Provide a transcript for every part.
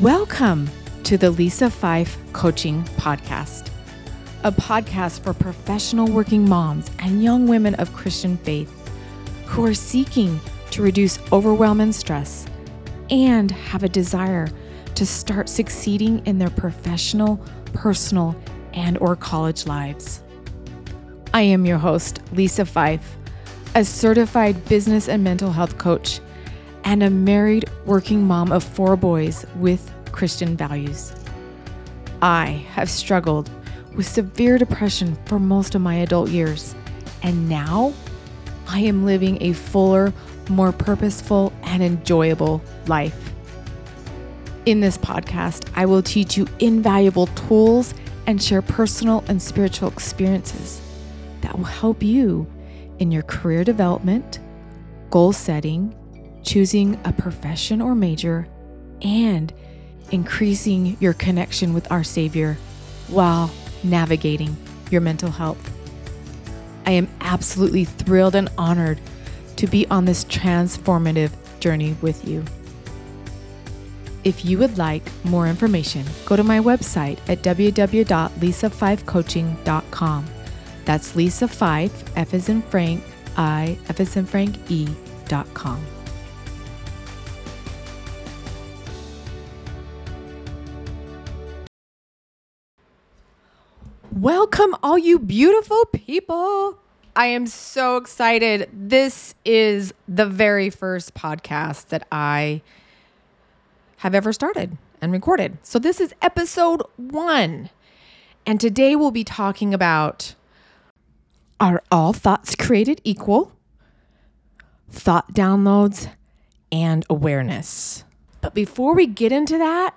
Welcome to the Lisa Fife Coaching Podcast, a podcast for professional working moms and young women of Christian faith who are seeking to reduce overwhelm and stress and have a desire to start succeeding in their professional, personal, and or college lives. I am your host, Lisa Fife, a certified business and mental health coach and a married working mom of four boys with Christian values. I have struggled with severe depression for most of my adult years, and now I am living a fuller, more purposeful, and enjoyable life. In this podcast, I will teach you invaluable tools and share personal and spiritual experiences that will help you in your career development, goal setting, choosing a profession or major, and increasing your connection with our Savior while navigating your mental health. I am absolutely thrilled and honored to be on this transformative journey with you. If you would like more information, go to my website at www.lisafifecoaching.com. That's Lisa Fife, F as in Frank, I, F as in Frank, E, Welcome, all you beautiful people. I am so excited. This is the very first podcast that I have ever started and recorded. So, this is episode one. And today we'll be talking about Are all thoughts created equal? Thought downloads and awareness. But before we get into that,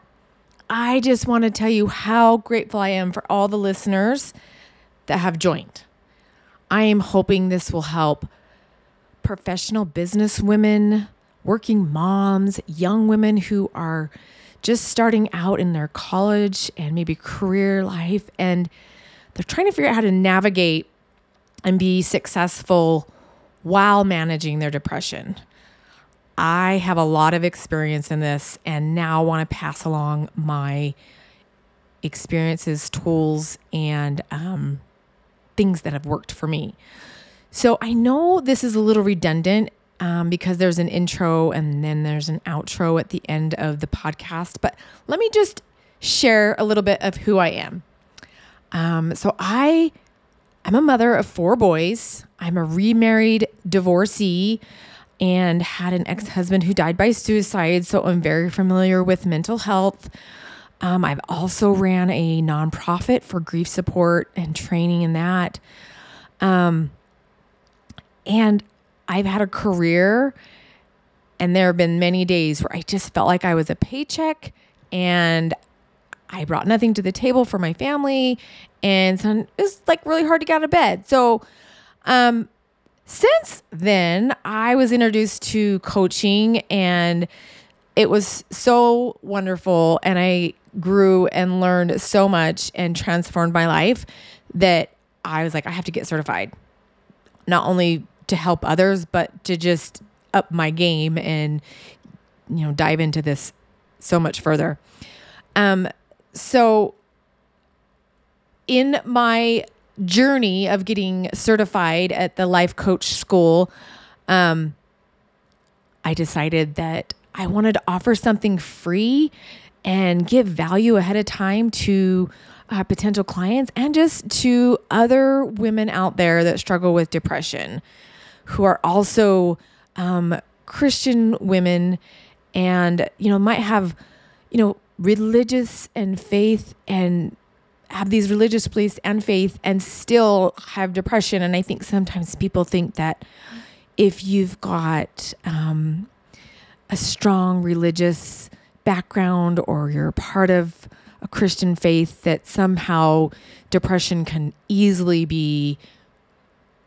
I just want to tell you how grateful I am for all the listeners that have joined. I am hoping this will help professional business women, working moms, young women who are just starting out in their college and maybe career life, and they're trying to figure out how to navigate and be successful while managing their depression. I have a lot of experience in this and now want to pass along my experiences, tools, and um, things that have worked for me. So I know this is a little redundant um, because there's an intro and then there's an outro at the end of the podcast, but let me just share a little bit of who I am. Um, so I I'm a mother of four boys. I'm a remarried divorcee and had an ex husband who died by suicide. So I'm very familiar with mental health. Um, I've also ran a nonprofit for grief support and training in that. Um, and I've had a career, and there have been many days where I just felt like I was a paycheck and I brought nothing to the table for my family. And so it was like really hard to get out of bed. So, um, since then, I was introduced to coaching and it was so wonderful. And I grew and learned so much and transformed my life that I was like, I have to get certified, not only to help others, but to just up my game and, you know, dive into this so much further. Um, so in my journey of getting certified at the life coach school, um, I decided that I wanted to offer something free and give value ahead of time to uh, potential clients and just to other women out there that struggle with depression who are also um, Christian women and, you know, might have, you know, religious and faith and have these religious beliefs and faith and still have depression. And I think sometimes people think that if you've got um, a strong religious background or you're part of a Christian faith, that somehow depression can easily be,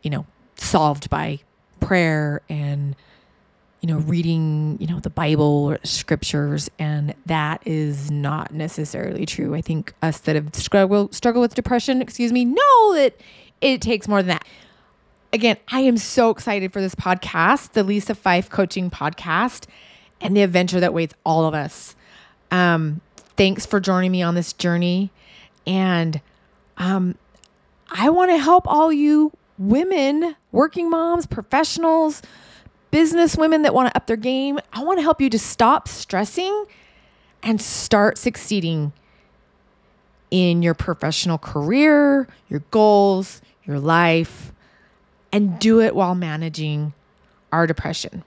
you know, solved by prayer and you know, reading, you know, the Bible scriptures, and that is not necessarily true. I think us that have struggled struggle with depression, excuse me, know that it takes more than that. Again, I am so excited for this podcast, the Lisa Fife Coaching Podcast, and the adventure that waits all of us. Um, thanks for joining me on this journey. And um, I want to help all you women, working moms, professionals, business women that want to up their game. I want to help you to stop stressing and start succeeding in your professional career, your goals, your life, and do it while managing our depression.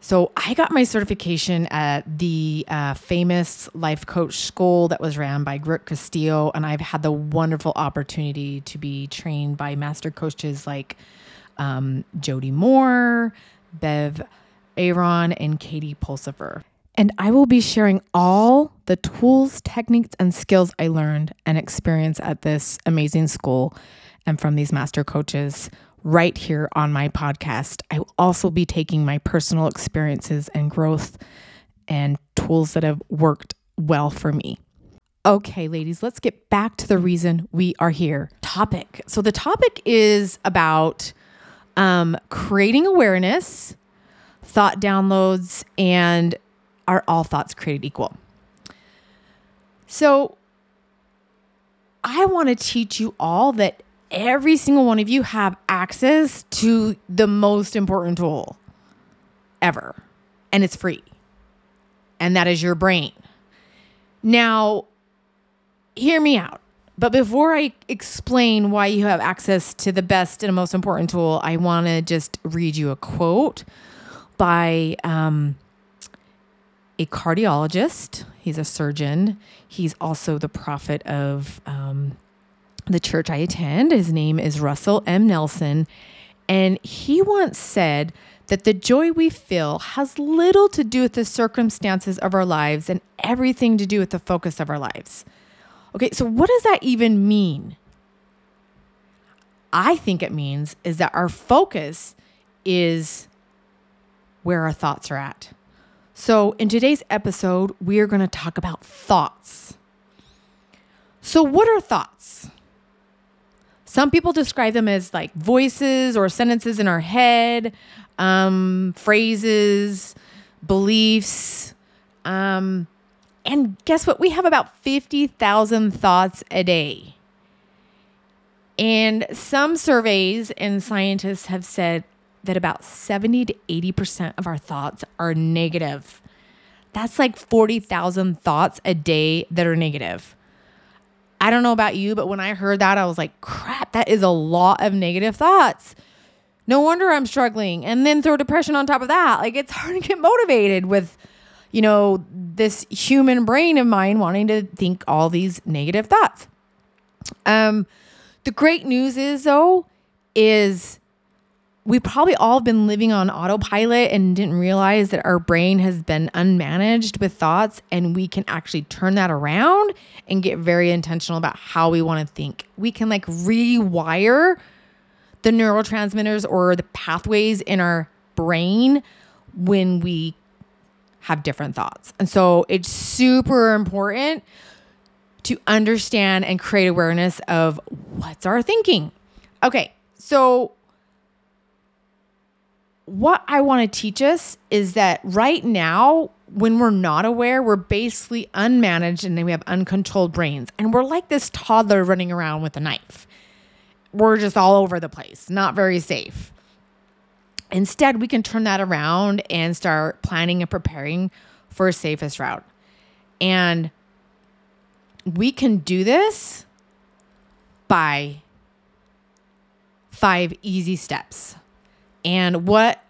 So, I got my certification at the uh, famous life coach school that was ran by Brooke Castillo. And I've had the wonderful opportunity to be trained by master coaches like um, Jody Moore, Bev Aron, and Katie Pulsifer. And I will be sharing all the tools, techniques, and skills I learned and experienced at this amazing school and from these master coaches right here on my podcast. I will also be taking my personal experiences and growth and tools that have worked well for me. Okay, ladies, let's get back to the reason we are here. Topic. So, the topic is about um, creating awareness, thought downloads, and are all thoughts created equal? So, I want to teach you all that every single one of you have access to the most important tool ever, and it's free. And that is your brain. Now, hear me out. But before I explain why you have access to the best and most important tool, I want to just read you a quote by um, a cardiologist. He's a surgeon. He's also the prophet of um, the church I attend. His name is Russell M. Nelson. And he once said that the joy we feel has little to do with the circumstances of our lives and everything to do with the focus of our lives. Okay, so what does that even mean? I think it means is that our focus is where our thoughts are at. So, in today's episode, we are going to talk about thoughts. So, what are thoughts? Some people describe them as like voices or sentences in our head, um, phrases, beliefs. Um, and guess what? We have about 50,000 thoughts a day. And some surveys and scientists have said that about 70 to 80% of our thoughts are negative. That's like 40,000 thoughts a day that are negative. I don't know about you, but when I heard that, I was like, crap, that is a lot of negative thoughts. No wonder I'm struggling. And then throw depression on top of that. Like it's hard to get motivated with, you know, this human brain of mine wanting to think all these negative thoughts. Um, the great news is though, is we probably all been living on autopilot and didn't realize that our brain has been unmanaged with thoughts and we can actually turn that around and get very intentional about how we want to think. We can like rewire the neurotransmitters or the pathways in our brain when we have different thoughts. And so it's super important to understand and create awareness of what's our thinking. Okay, so what I want to teach us is that right now, when we're not aware, we're basically unmanaged and then we have uncontrolled brains. And we're like this toddler running around with a knife. We're just all over the place, not very safe. Instead, we can turn that around and start planning and preparing for a safest route. And we can do this by five easy steps. And what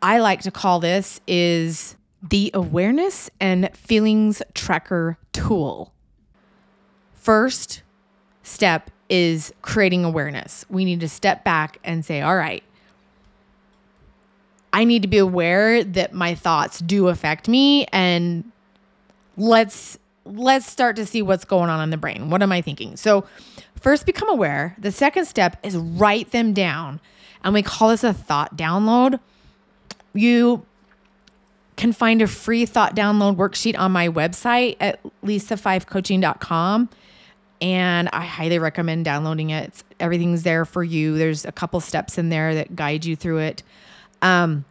I like to call this is the awareness and feelings tracker tool. First step is creating awareness. We need to step back and say, all right, I need to be aware that my thoughts do affect me and let's let's start to see what's going on in the brain. What am I thinking? So, first become aware. The second step is write them down and we call this a thought download. You can find a free thought download worksheet on my website at lisafifecoaching.com. And I highly recommend downloading it. It's, everything's there for you. There's a couple steps in there that guide you through it. Um,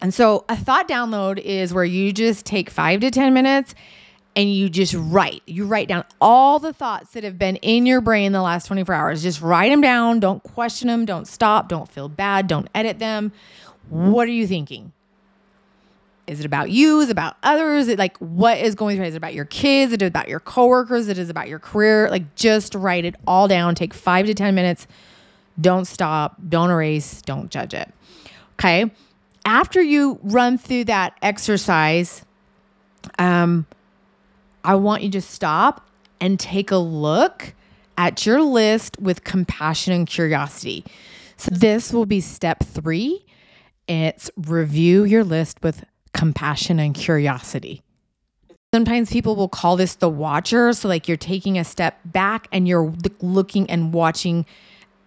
And so a thought download is where you just take five to 10 minutes and you just write. You write down all the thoughts that have been in your brain the last 24 hours. Just write them down. Don't question them. Don't stop. Don't feel bad. Don't edit them. What are you thinking? Is it about you? Is it about others? Is it like what is going through? Is it about your kids? Is it about your coworkers? Is it about your career? Like just write it all down. Take five to 10 minutes. Don't stop. Don't erase. Don't judge it. Okay. After you run through that exercise, um, I want you to stop and take a look at your list with compassion and curiosity. So, this will be step three. It's review your list with compassion and curiosity. Sometimes people will call this the watcher. So, like you're taking a step back and you're looking and watching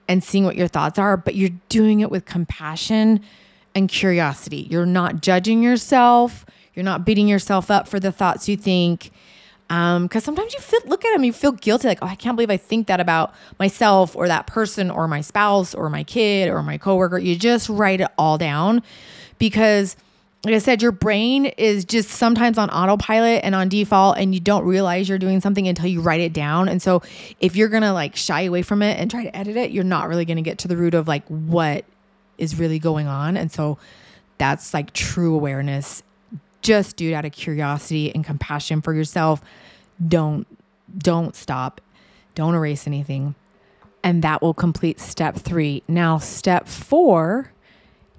and seeing what your thoughts are, but you're doing it with compassion and curiosity. You're not judging yourself, you're not beating yourself up for the thoughts you think. Um, because sometimes you feel look at them, you feel guilty, like, oh, I can't believe I think that about myself or that person or my spouse or my kid or my coworker. You just write it all down because like I said, your brain is just sometimes on autopilot and on default, and you don't realize you're doing something until you write it down. And so, if you're gonna like shy away from it and try to edit it, you're not really gonna get to the root of like what is really going on. And so, that's like true awareness. Just do it out of curiosity and compassion for yourself. Don't don't stop. Don't erase anything. And that will complete step three. Now, step four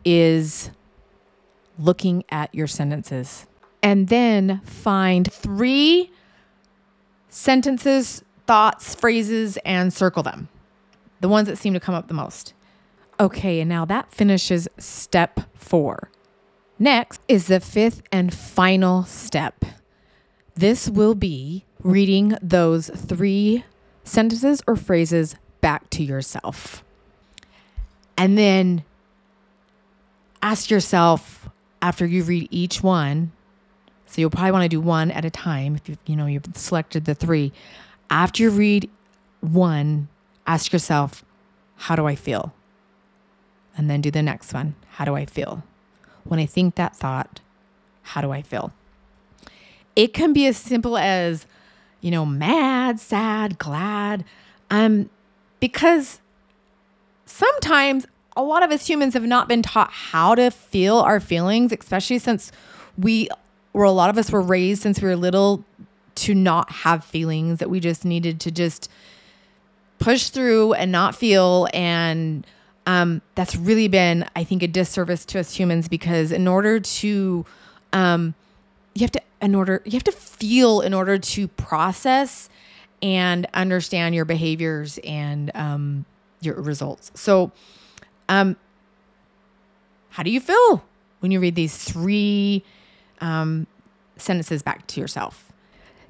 is looking at your sentences. And then find three sentences, thoughts, phrases, and circle them. The ones that seem to come up the most. Okay, and now that finishes step four. Next is the fifth and final step. This will be reading those three sentences or phrases back to yourself. And then ask yourself after you read each one, so you'll probably want to do one at a time if you you know you've selected the three. After you read one, ask yourself, how do I feel? And then do the next one. How do I feel? When I think that thought, how do I feel? It can be as simple as, you know, mad, sad, glad. Um, because sometimes a lot of us humans have not been taught how to feel our feelings, especially since we or a lot of us were raised since we were little to not have feelings that we just needed to just push through and not feel. And um, that's really been i think a disservice to us humans because in order to um, you have to in order you have to feel in order to process and understand your behaviors and um, your results. So um, how do you feel when you read these three um, sentences back to yourself?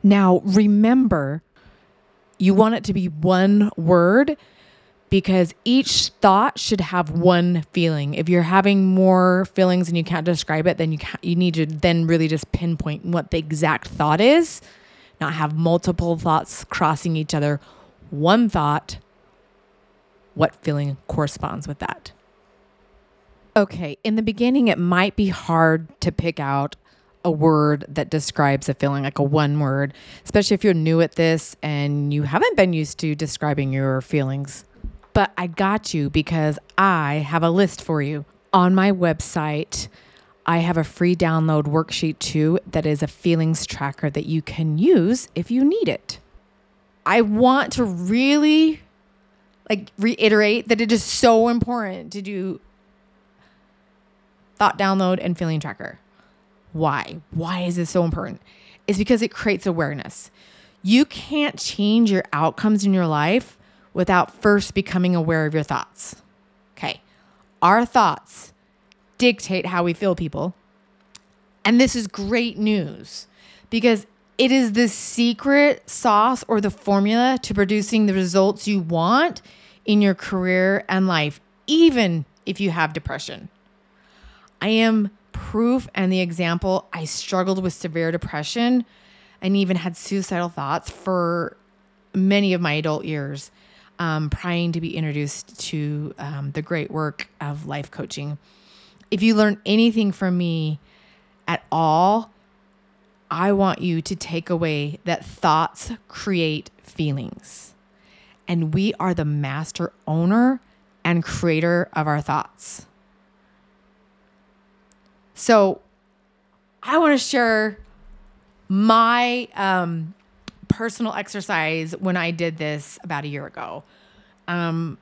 Now, remember, you want it to be one word because each thought should have one feeling. If you're having more feelings and you can't describe it, then you you need to then really just pinpoint what the exact thought is, not have multiple thoughts crossing each other. One thought what feeling corresponds with that. Okay, in the beginning, it might be hard to pick out a word that describes a feeling, like a one word, especially if you're new at this and you haven't been used to describing your feelings. But I got you because I have a list for you. On my website, I have a free download worksheet too that is a feelings tracker that you can use if you need it. I want to really like reiterate that it is so important to do thought download and feeling tracker. Why? Why is this so important? Is because it creates awareness. You can't change your outcomes in your life without first becoming aware of your thoughts. Okay. Our thoughts dictate how we feel, people. And this is great news because it is the secret sauce or the formula to producing the results you want in your career and life, even if you have depression. I am proof and the example. I struggled with severe depression and even had suicidal thoughts for many of my adult years, um, prior to be introduced to um, the great work of life coaching. if you learn anything from me at all, I want you to take away that thoughts create feelings. And we are the master owner and creator of our thoughts. So I want to share my um, personal exercise when I did this about a year ago. Um,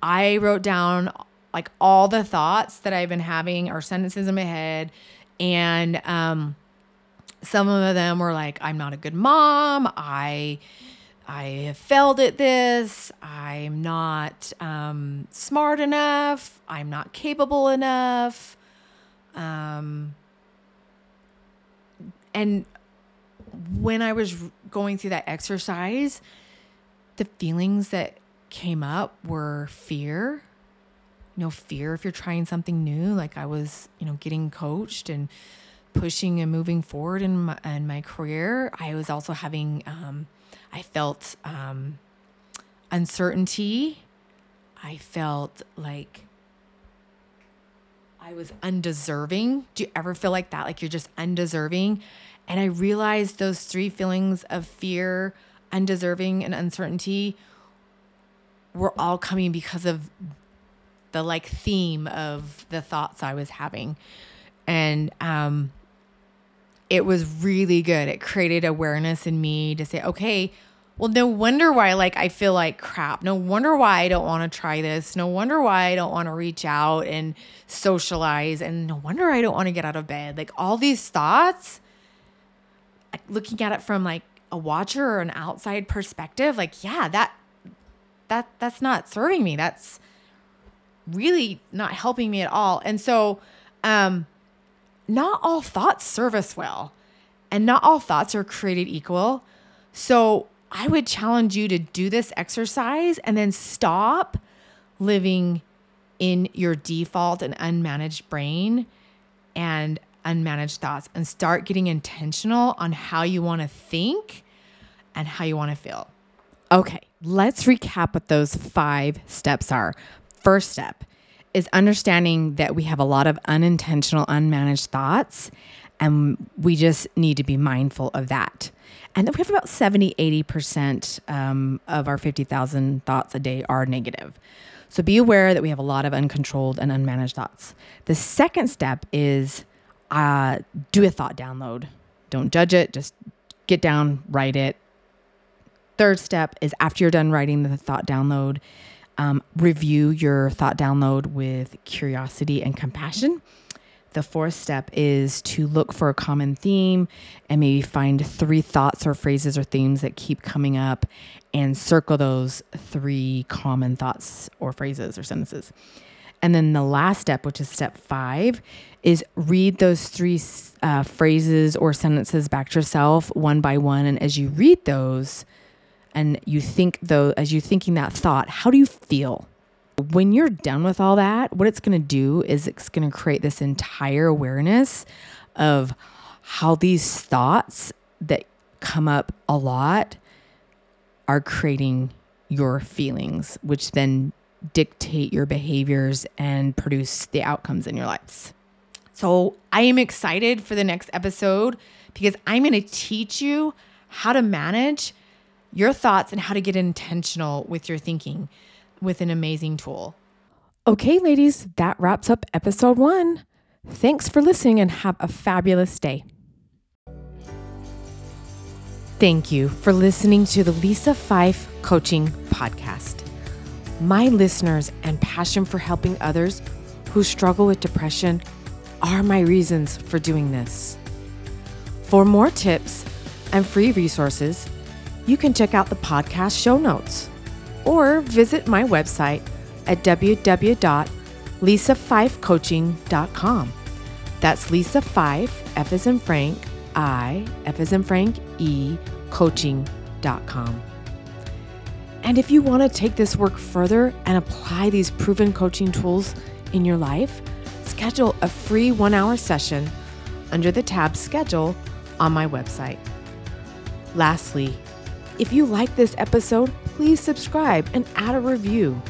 I wrote down like all the thoughts that I've been having or sentences in my head. And um, some of them were like, I'm not a good mom. I I have failed at this. I'm not um, smart enough. I'm not capable enough. Um, and when I was going through that exercise, the feelings that came up were fear. You know, fear if you're trying something new. Like I was, you know, getting coached and pushing and moving forward in my, in my career. I was also having, um, I felt um, uncertainty. I felt like I was undeserving. Do you ever feel like that? Like you're just undeserving? And I realized those three feelings of fear, undeserving, and uncertainty were all coming because of the like theme of the thoughts I was having. And um it was really good. It created awareness in me to say, okay, well, no wonder why like I feel like crap. No wonder why I don't want to try this. No wonder why I don't want to reach out and socialize. And no wonder I don't want to get out of bed. Like all these thoughts, looking at it from like a watcher or an outside perspective, like, yeah, that that that's not serving me. That's really not helping me at all. And so um not all thoughts serve us well. And not all thoughts are created equal. So I would challenge you to do this exercise and then stop living in your default and unmanaged brain and unmanaged thoughts and start getting intentional on how you want to think and how you want to feel. Okay, let's recap what those five steps are. First step is understanding that we have a lot of unintentional, unmanaged thoughts, and we just need to be mindful of that. And that we have about 70, 80% um, of our 50,000 thoughts a day are negative. So be aware that we have a lot of uncontrolled and unmanaged thoughts. The second step is uh, do a thought download. Don't judge it, just get down, write it. Third step is after you're done writing the thought download, um, review your thought download with curiosity and compassion. The fourth step is to look for a common theme and maybe find three thoughts or phrases or themes that keep coming up and circle those three common thoughts or phrases or sentences. And then the last step, which is step five, is read those three uh, phrases or sentences back to yourself one by one. And as you read those and you think, though, as you're thinking that thought, how do you feel? When you're done with all that, what it's going to do is it's going to create this entire awareness of how these thoughts that come up a lot are creating your feelings, which then dictate your behaviors and produce the outcomes in your lives. So I am excited for the next episode because I'm going to teach you how to manage your thoughts and how to get intentional with your thinking with an amazing tool. Okay, ladies, that wraps up episode one. Thanks for listening and have a fabulous day. Thank you for listening to the Lisa Fife Coaching Podcast. My listeners and passion for helping others who struggle with depression are my reasons for doing this. For more tips and free resources, you can check out the podcast show notes or visit my website at www.lisafifecoaching.com. That's Lisa Fife, F as in Frank, I, F as in Frank, E, coaching.com. And if you want to take this work further and apply these proven coaching tools in your life, schedule a free one hour session under the tab Schedule on my website. Lastly, if you like this episode, please subscribe and add a review.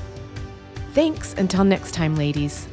Thanks until next time, ladies.